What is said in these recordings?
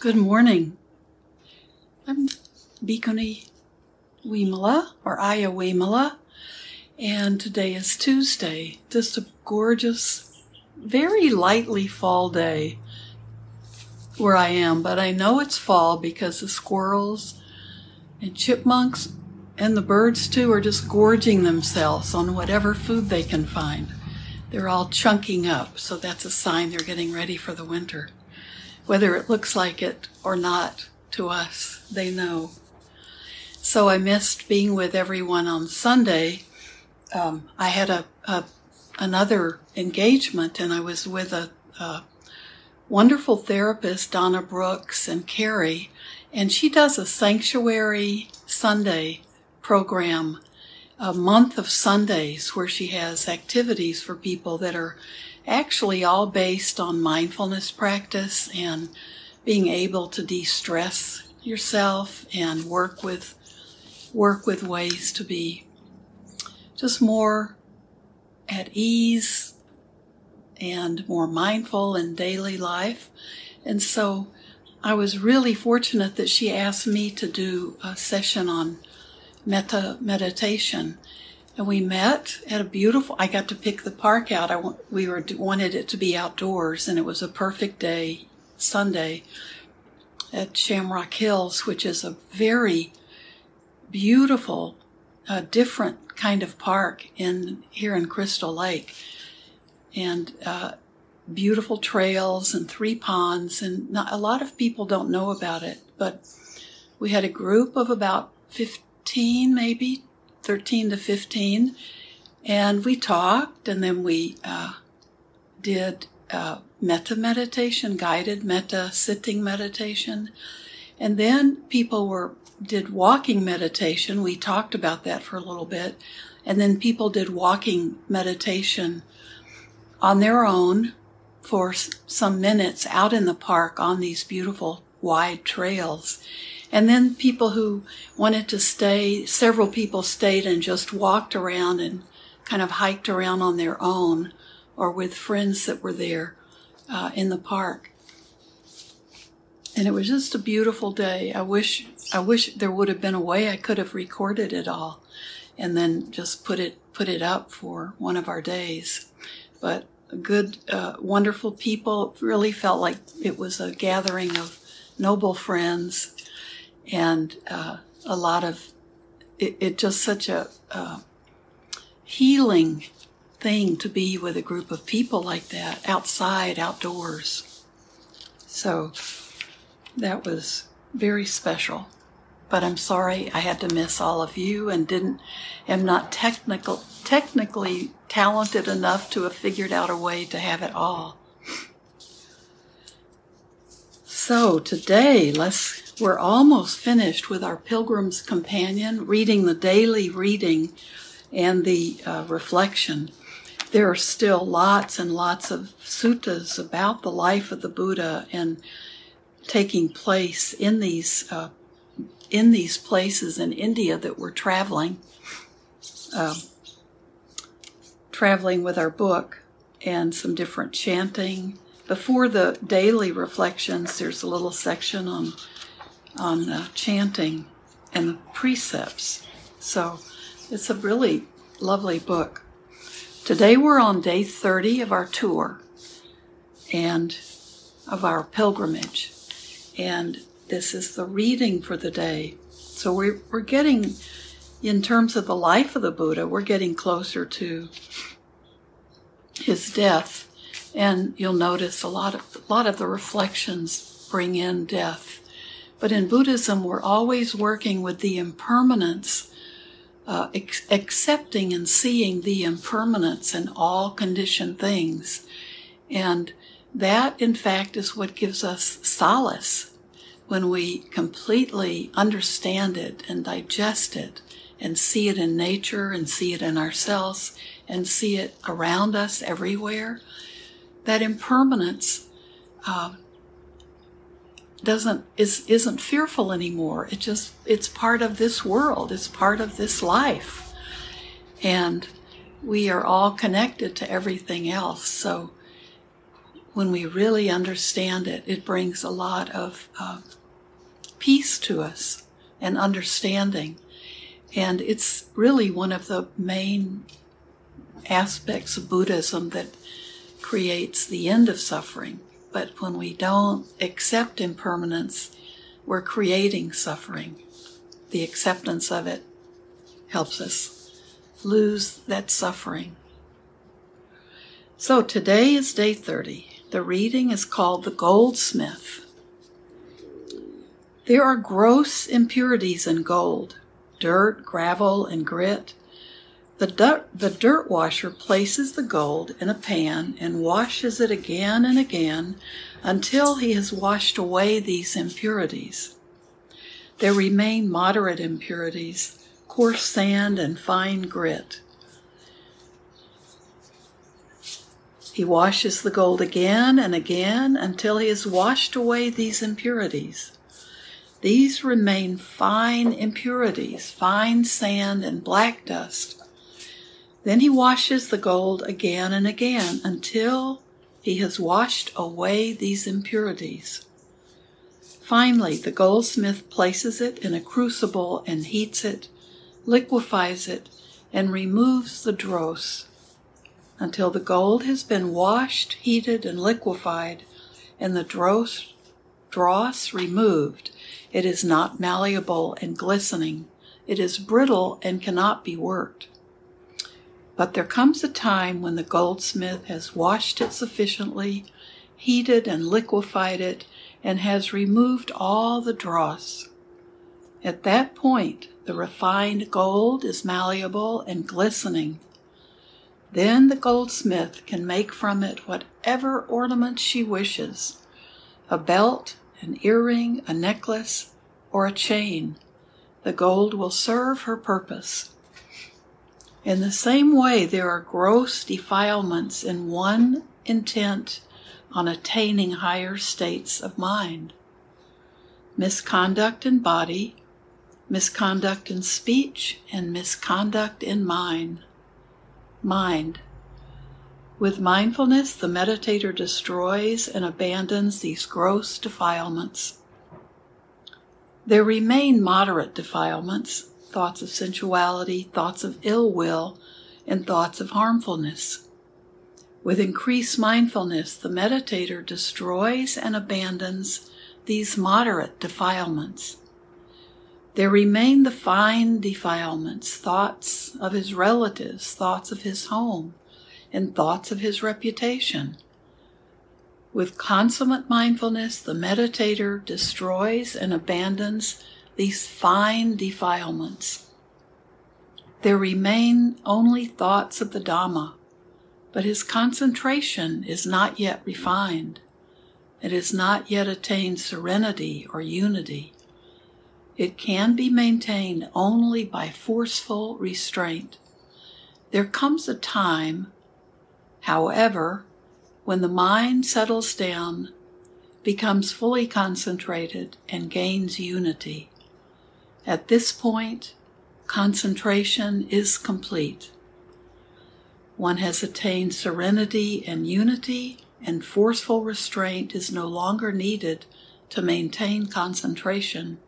Good morning. I'm Bhikkhuni Wimala, or Aya Wimala, and today is Tuesday. Just a gorgeous, very lightly fall day where I am, but I know it's fall because the squirrels and chipmunks and the birds too are just gorging themselves on whatever food they can find. They're all chunking up, so that's a sign they're getting ready for the winter. Whether it looks like it or not to us, they know. So I missed being with everyone on Sunday. Um, I had a, a, another engagement, and I was with a, a wonderful therapist, Donna Brooks and Carrie, and she does a sanctuary Sunday program, a month of Sundays where she has activities for people that are actually all based on mindfulness practice and being able to de-stress yourself and work with work with ways to be just more at ease and more mindful in daily life. And so I was really fortunate that she asked me to do a session on metta meditation. And we met at a beautiful, I got to pick the park out. I, we were, wanted it to be outdoors and it was a perfect day, Sunday, at Shamrock Hills, which is a very beautiful, uh, different kind of park in here in Crystal Lake. And, uh, beautiful trails and three ponds and not, a lot of people don't know about it, but we had a group of about 15 maybe 13 to 15. And we talked, and then we uh, did uh, metta meditation, guided metta sitting meditation. And then people were did walking meditation. We talked about that for a little bit. And then people did walking meditation on their own for some minutes out in the park on these beautiful wide trails. And then people who wanted to stay, several people stayed and just walked around and kind of hiked around on their own or with friends that were there uh, in the park. And it was just a beautiful day. I wish, I wish there would have been a way I could have recorded it all and then just put it, put it up for one of our days. But good, uh, wonderful people. It really felt like it was a gathering of noble friends and uh, a lot of it, it just such a uh, healing thing to be with a group of people like that outside outdoors. So that was very special. But i'm sorry i had to miss all of you and didn't am not technical technically talented enough to have figured out a way to have it all. So today let's we're almost finished with our Pilgrim's Companion, reading the daily reading and the uh, reflection. There are still lots and lots of suttas about the life of the Buddha and taking place in these uh, in these places in India that we're traveling, uh, traveling with our book and some different chanting. Before the daily reflections, there's a little section on on uh, chanting and the precepts. So it's a really lovely book. Today we're on day 30 of our tour and of our pilgrimage. And this is the reading for the day. So we're, we're getting, in terms of the life of the Buddha, we're getting closer to his death. And you'll notice a lot of, a lot of the reflections bring in death but in Buddhism, we're always working with the impermanence, uh, ex- accepting and seeing the impermanence in all conditioned things. And that, in fact, is what gives us solace when we completely understand it and digest it and see it in nature and see it in ourselves and see it around us everywhere. That impermanence uh, doesn't is isn't fearful anymore. It just it's part of this world. It's part of this life. And we are all connected to everything else. So when we really understand it, it brings a lot of uh, peace to us and understanding. And it's really one of the main aspects of Buddhism that creates the end of suffering. But when we don't accept impermanence, we're creating suffering. The acceptance of it helps us lose that suffering. So today is day 30. The reading is called The Goldsmith. There are gross impurities in gold dirt, gravel, and grit. The dirt, the dirt washer places the gold in a pan and washes it again and again until he has washed away these impurities. There remain moderate impurities, coarse sand and fine grit. He washes the gold again and again until he has washed away these impurities. These remain fine impurities, fine sand and black dust. Then he washes the gold again and again until he has washed away these impurities. Finally, the goldsmith places it in a crucible and heats it, liquefies it, and removes the dross until the gold has been washed, heated, and liquefied, and the dross, dross removed. It is not malleable and glistening. It is brittle and cannot be worked. But there comes a time when the goldsmith has washed it sufficiently, heated and liquefied it, and has removed all the dross. At that point, the refined gold is malleable and glistening then the goldsmith can make from it whatever ornament she wishes a belt, an earring, a necklace, or a chain. The gold will serve her purpose. In the same way, there are gross defilements in one intent on attaining higher states of mind misconduct in body, misconduct in speech, and misconduct in mind mind. With mindfulness, the meditator destroys and abandons these gross defilements. There remain moderate defilements, thoughts of sensuality, thoughts of ill will, and thoughts of harmfulness. With increased mindfulness, the meditator destroys and abandons these moderate defilements. There remain the fine defilements, thoughts of his relatives, thoughts of his home, and thoughts of his reputation. With consummate mindfulness, the meditator destroys and abandons these fine defilements. There remain only thoughts of the Dhamma, but his concentration is not yet refined. It has not yet attained serenity or unity. It can be maintained only by forceful restraint. There comes a time, however, when the mind settles down, becomes fully concentrated, and gains unity. At this point, concentration is complete. One has attained serenity and unity, and forceful restraint is no longer needed to maintain concentration.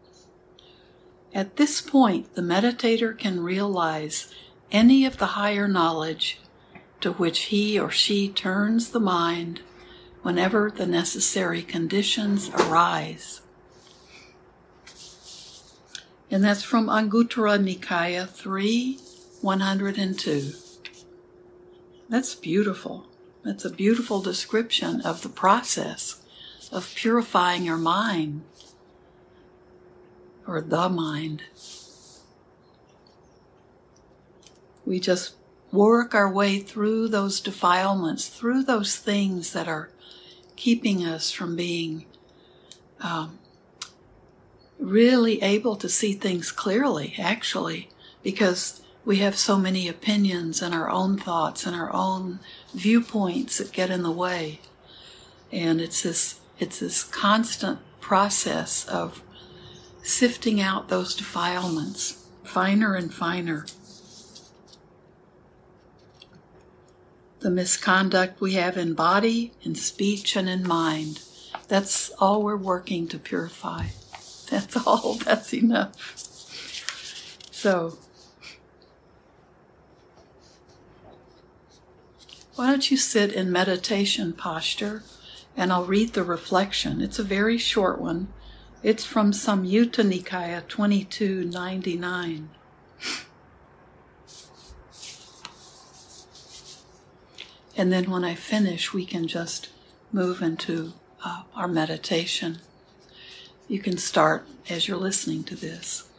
At this point, the meditator can realize any of the higher knowledge to which he or she turns the mind whenever the necessary conditions arise. And that's from Anguttara Nikaya 3 102. That's beautiful. That's a beautiful description of the process of purifying your mind or the mind. We just work our way through those defilements, through those things that are keeping us from being um, really able to see things clearly, actually, because we have so many opinions and our own thoughts and our own viewpoints that get in the way. And it's this, it's this constant process of sifting out those defilements finer and finer. the misconduct we have in body, in speech, and in mind. That's all we're working to purify. That's all, that's enough. So, why don't you sit in meditation posture and I'll read the reflection. It's a very short one. It's from Samyutta Nikaya 2299. And then when I finish, we can just move into uh, our meditation. You can start as you're listening to this.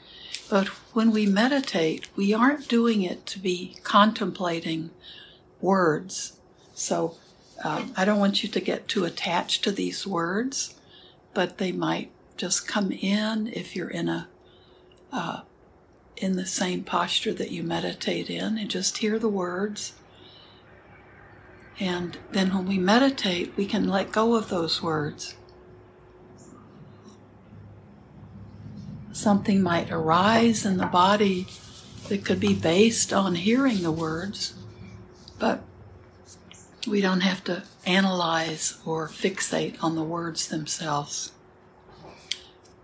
But when we meditate, we aren't doing it to be contemplating words. So um, I don't want you to get too attached to these words, but they might just come in if you're in a uh, in the same posture that you meditate in, and just hear the words. And then when we meditate, we can let go of those words. Something might arise in the body that could be based on hearing the words, but we don't have to analyze or fixate on the words themselves.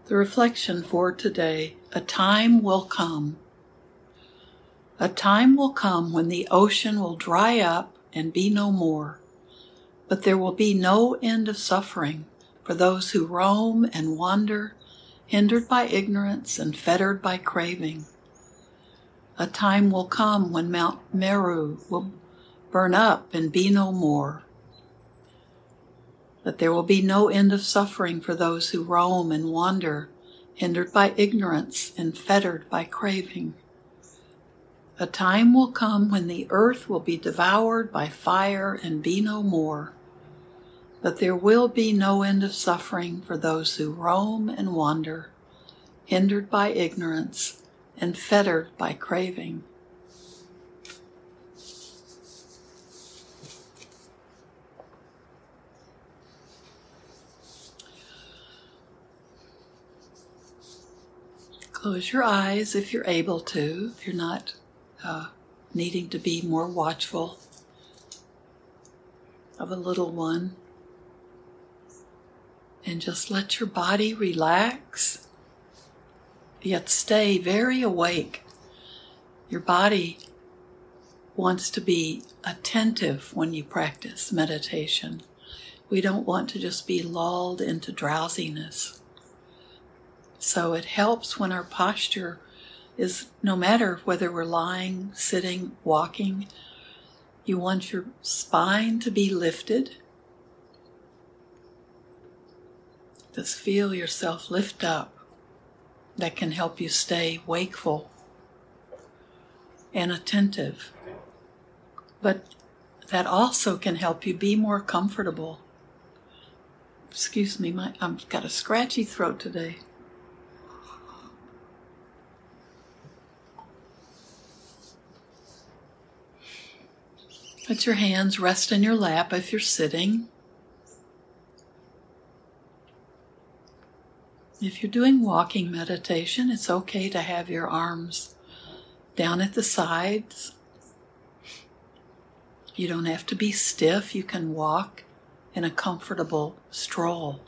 The reflection for today a time will come. A time will come when the ocean will dry up and be no more, but there will be no end of suffering for those who roam and wander, hindered by ignorance and fettered by craving. A time will come when Mount Meru will burn up and be no more. That there will be no end of suffering for those who roam and wander, hindered by ignorance and fettered by craving. A time will come when the earth will be devoured by fire and be no more. But there will be no end of suffering for those who roam and wander, hindered by ignorance and fettered by craving. Close your eyes if you're able to, if you're not uh, needing to be more watchful of a little one. And just let your body relax, yet stay very awake. Your body wants to be attentive when you practice meditation. We don't want to just be lulled into drowsiness. So it helps when our posture is no matter whether we're lying, sitting, walking, you want your spine to be lifted. Just feel yourself lift up. That can help you stay wakeful and attentive. But that also can help you be more comfortable. Excuse me, my, I've got a scratchy throat today. Let your hands rest in your lap if you're sitting. If you're doing walking meditation, it's okay to have your arms down at the sides. You don't have to be stiff, you can walk in a comfortable stroll.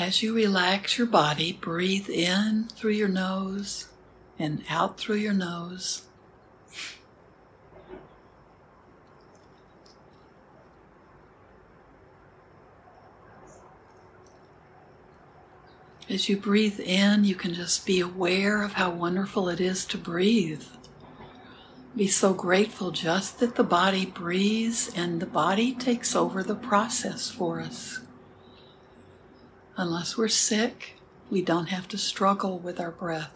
As you relax your body, breathe in through your nose and out through your nose. As you breathe in, you can just be aware of how wonderful it is to breathe. Be so grateful just that the body breathes and the body takes over the process for us. Unless we're sick, we don't have to struggle with our breath.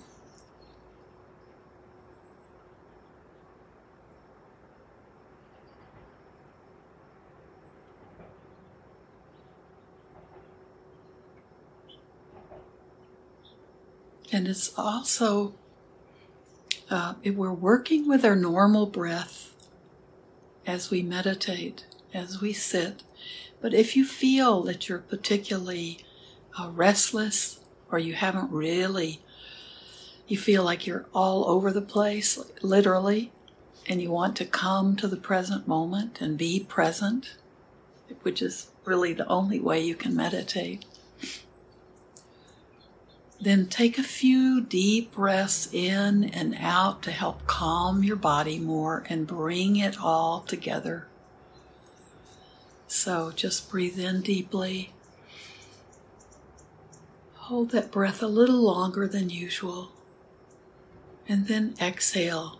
And it's also, uh, if we're working with our normal breath, as we meditate, as we sit. But if you feel that you're particularly uh, restless or you haven't really, you feel like you're all over the place, literally, and you want to come to the present moment and be present, which is really the only way you can meditate, then take a few deep breaths in and out to help calm your body more and bring it all together. So just breathe in deeply. Hold that breath a little longer than usual. And then exhale.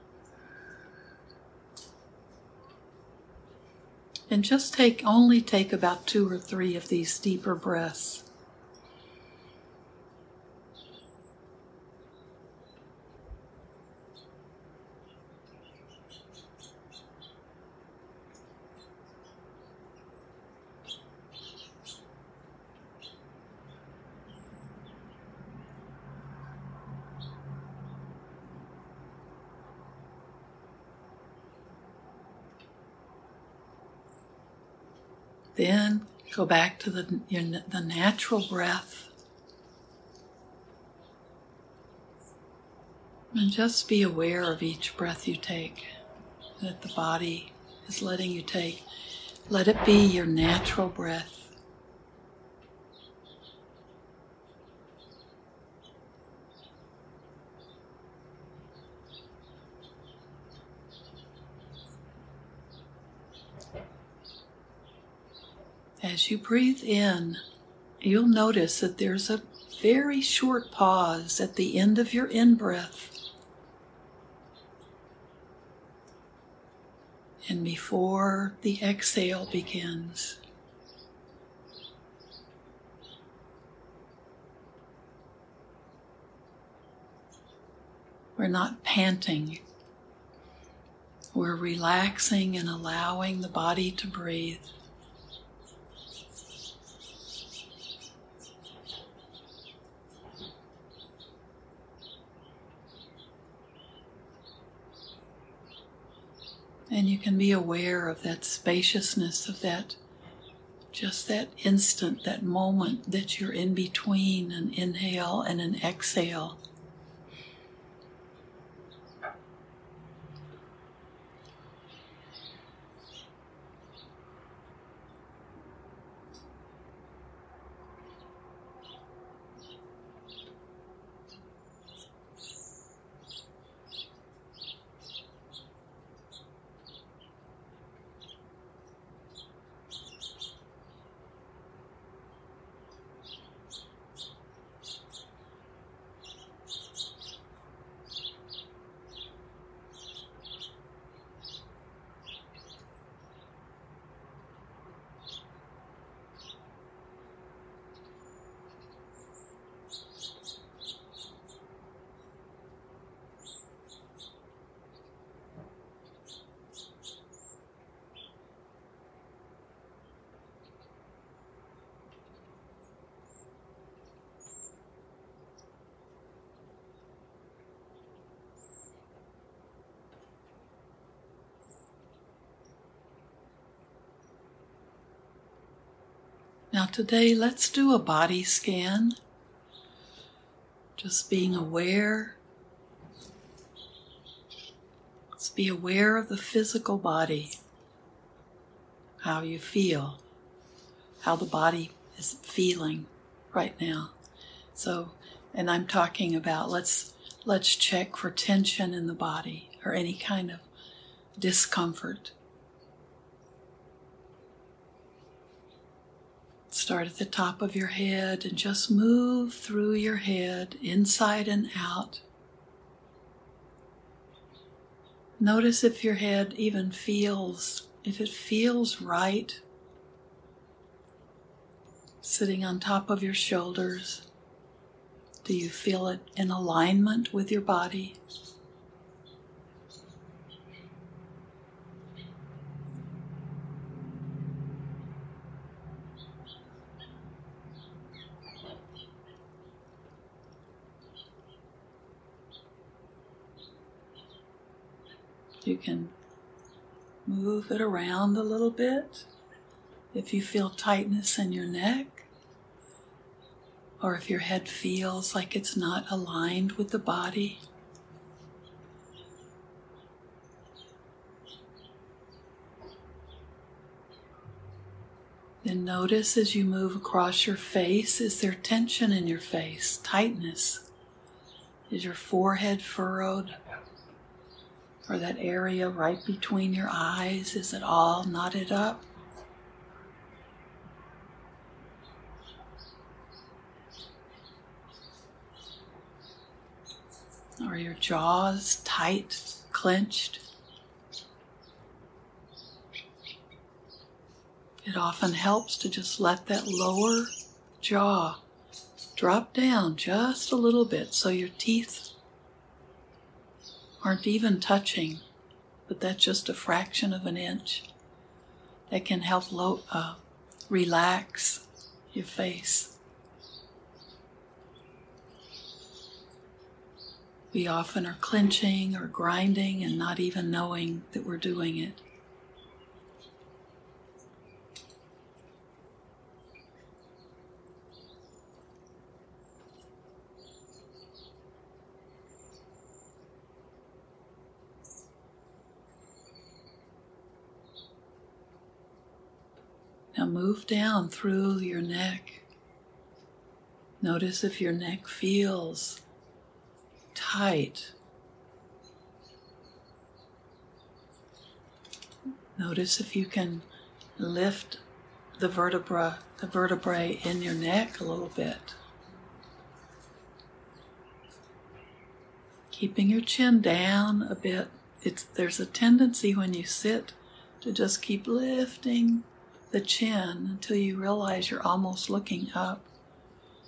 And just take only take about two or three of these deeper breaths. Then go back to the, your, the natural breath. And just be aware of each breath you take, that the body is letting you take. Let it be your natural breath. As you breathe in, you'll notice that there's a very short pause at the end of your in breath. And before the exhale begins. We're not panting. We're relaxing and allowing the body to breathe. And you can be aware of that spaciousness, of that, just that instant, that moment that you're in between an inhale and an exhale. Now, today, let's do a body scan. Just being aware. Let's be aware of the physical body, how you feel, how the body is feeling right now. So, and I'm talking about let's let's check for tension in the body or any kind of discomfort. Start at the top of your head and just move through your head, inside and out. Notice if your head even feels, if it feels right, sitting on top of your shoulders. Do you feel it in alignment with your body? You can move it around a little bit. If you feel tightness in your neck, or if your head feels like it's not aligned with the body. Then notice as you move across your face, is there tension in your face, tightness? Is your forehead furrowed? Or that area right between your eyes, is it all knotted up? Are your jaws tight, clenched? It often helps to just let that lower jaw drop down just a little bit so your teeth aren't even touching, but that's just a fraction of an inch. That can help uh, relax your face. We often are clenching or grinding and not even knowing that we're doing it. Now move down through your neck. Notice if your neck feels tight. Notice if you can lift the vertebra, the vertebrae in your neck a little bit. Keeping your chin down a bit. It's, there's a tendency when you sit to just keep lifting the chin until you realize you're almost looking up.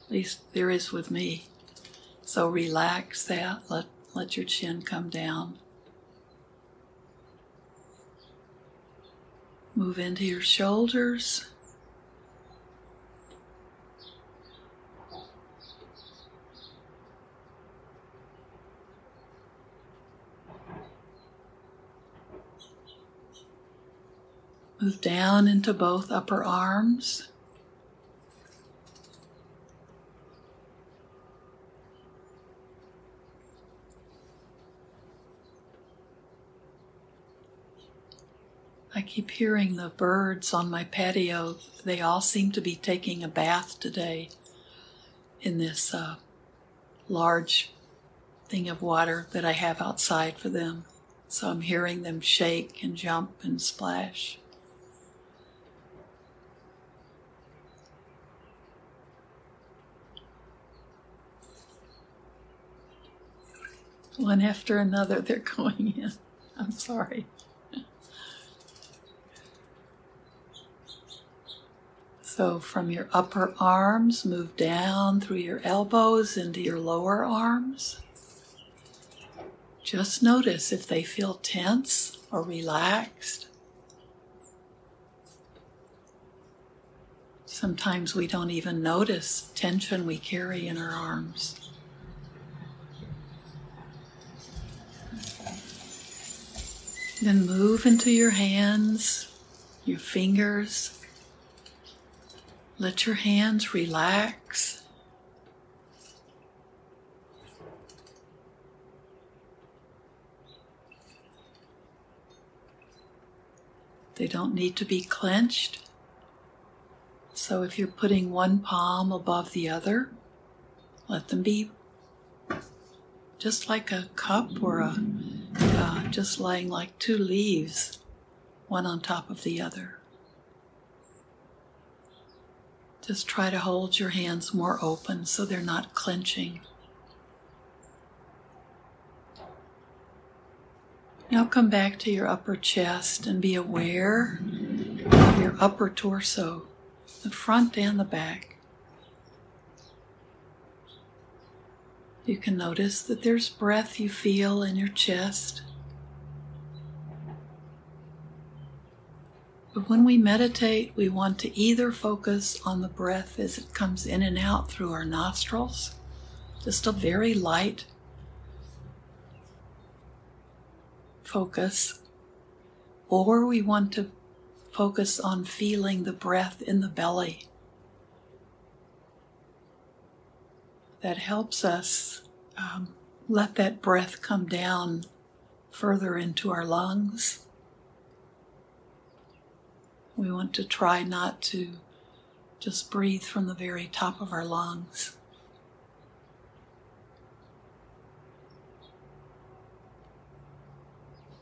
At least there is with me. So relax that, let, let your chin come down. Move into your shoulders. Move down into both upper arms. I keep hearing the birds on my patio. They all seem to be taking a bath today in this uh, large thing of water that I have outside for them. So I'm hearing them shake and jump and splash. One after another, they're going in. I'm sorry. So, from your upper arms, move down through your elbows into your lower arms. Just notice if they feel tense or relaxed. Sometimes we don't even notice tension we carry in our arms. Then move into your hands, your fingers. Let your hands relax. They don't need to be clenched. So if you're putting one palm above the other, let them be just like a cup or a uh, just laying like two leaves, one on top of the other. Just try to hold your hands more open so they're not clenching. Now come back to your upper chest and be aware of your upper torso, the front and the back. You can notice that there's breath you feel in your chest. But when we meditate, we want to either focus on the breath as it comes in and out through our nostrils, just a very light focus, or we want to focus on feeling the breath in the belly. That helps us um, let that breath come down further into our lungs. We want to try not to just breathe from the very top of our lungs.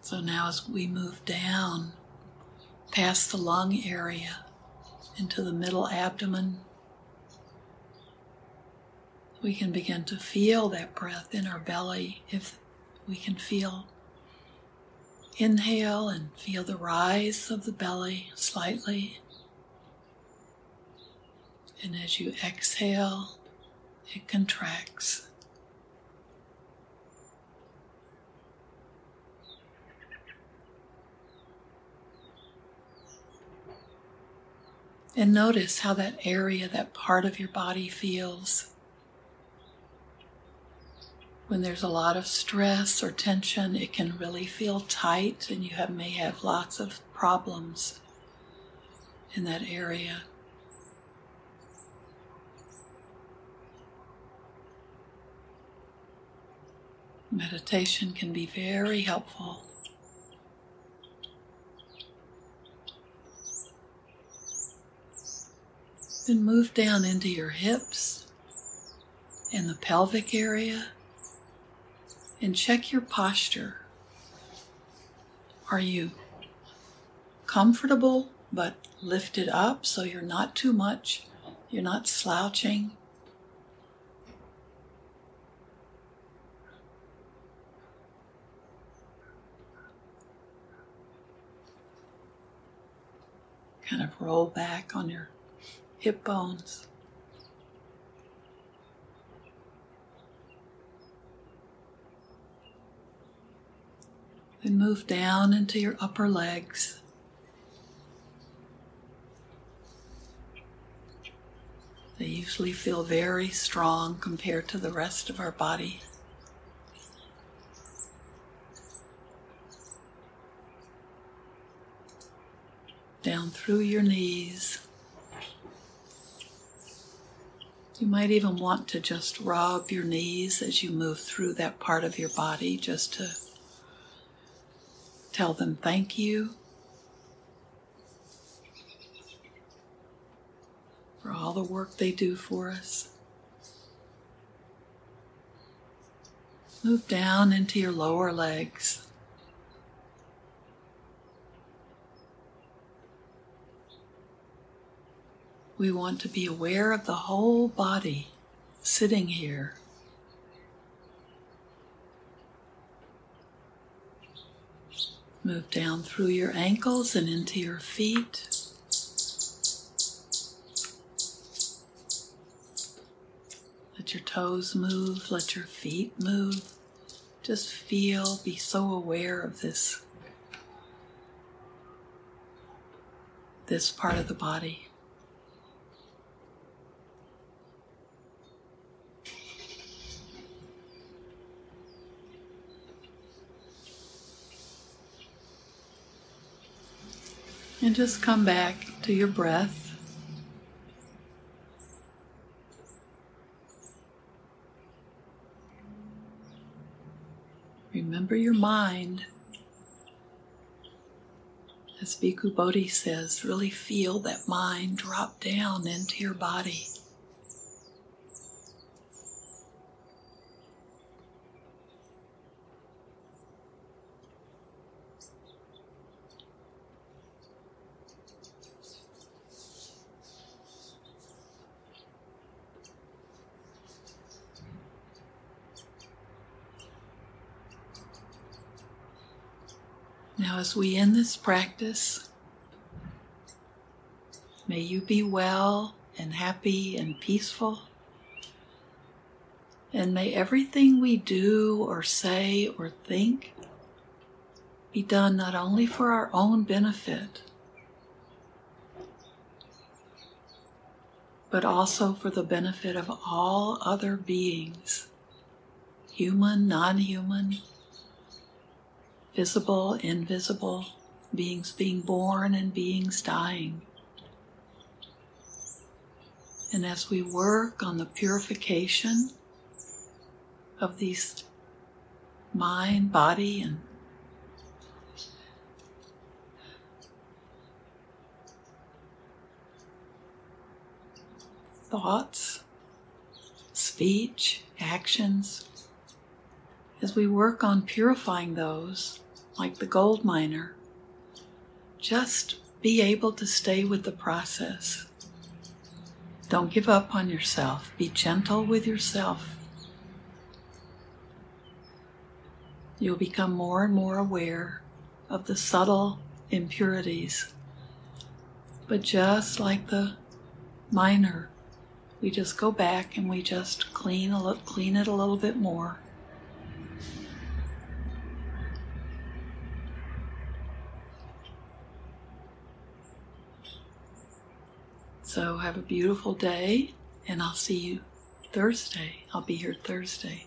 So now, as we move down past the lung area into the middle abdomen, we can begin to feel that breath in our belly. If we can feel, inhale and feel the rise of the belly slightly. And as you exhale, it contracts. And notice how that area, that part of your body feels. When there's a lot of stress or tension, it can really feel tight, and you have, may have lots of problems in that area. Meditation can be very helpful. Then move down into your hips and the pelvic area and check your posture. Are you comfortable but lifted up so you're not too much? You're not slouching? Kind of roll back on your hip bones. Then move down into your upper legs. They usually feel very strong compared to the rest of our body. Down through your knees. You might even want to just rub your knees as you move through that part of your body just to tell them thank you for all the work they do for us. Move down into your lower legs. we want to be aware of the whole body sitting here. Move down through your ankles and into your feet. Let your toes move, let your feet move. Just feel, be so aware of this this part of the body. And just come back to your breath. Remember your mind. As Bhikkhu Bodhi says, really feel that mind drop down into your body. Now, as we end this practice, may you be well and happy and peaceful. And may everything we do or say or think be done not only for our own benefit, but also for the benefit of all other beings, human, non human visible, invisible, beings being born and beings dying. And as we work on the purification of these mind, body, and thoughts, speech, actions, as we work on purifying those, like the gold miner, just be able to stay with the process. Don't give up on yourself. Be gentle with yourself. You'll become more and more aware of the subtle impurities. But just like the miner, we just go back and we just clean a little, clean it a little bit more. So have a beautiful day, and I'll see you Thursday. I'll be here Thursday.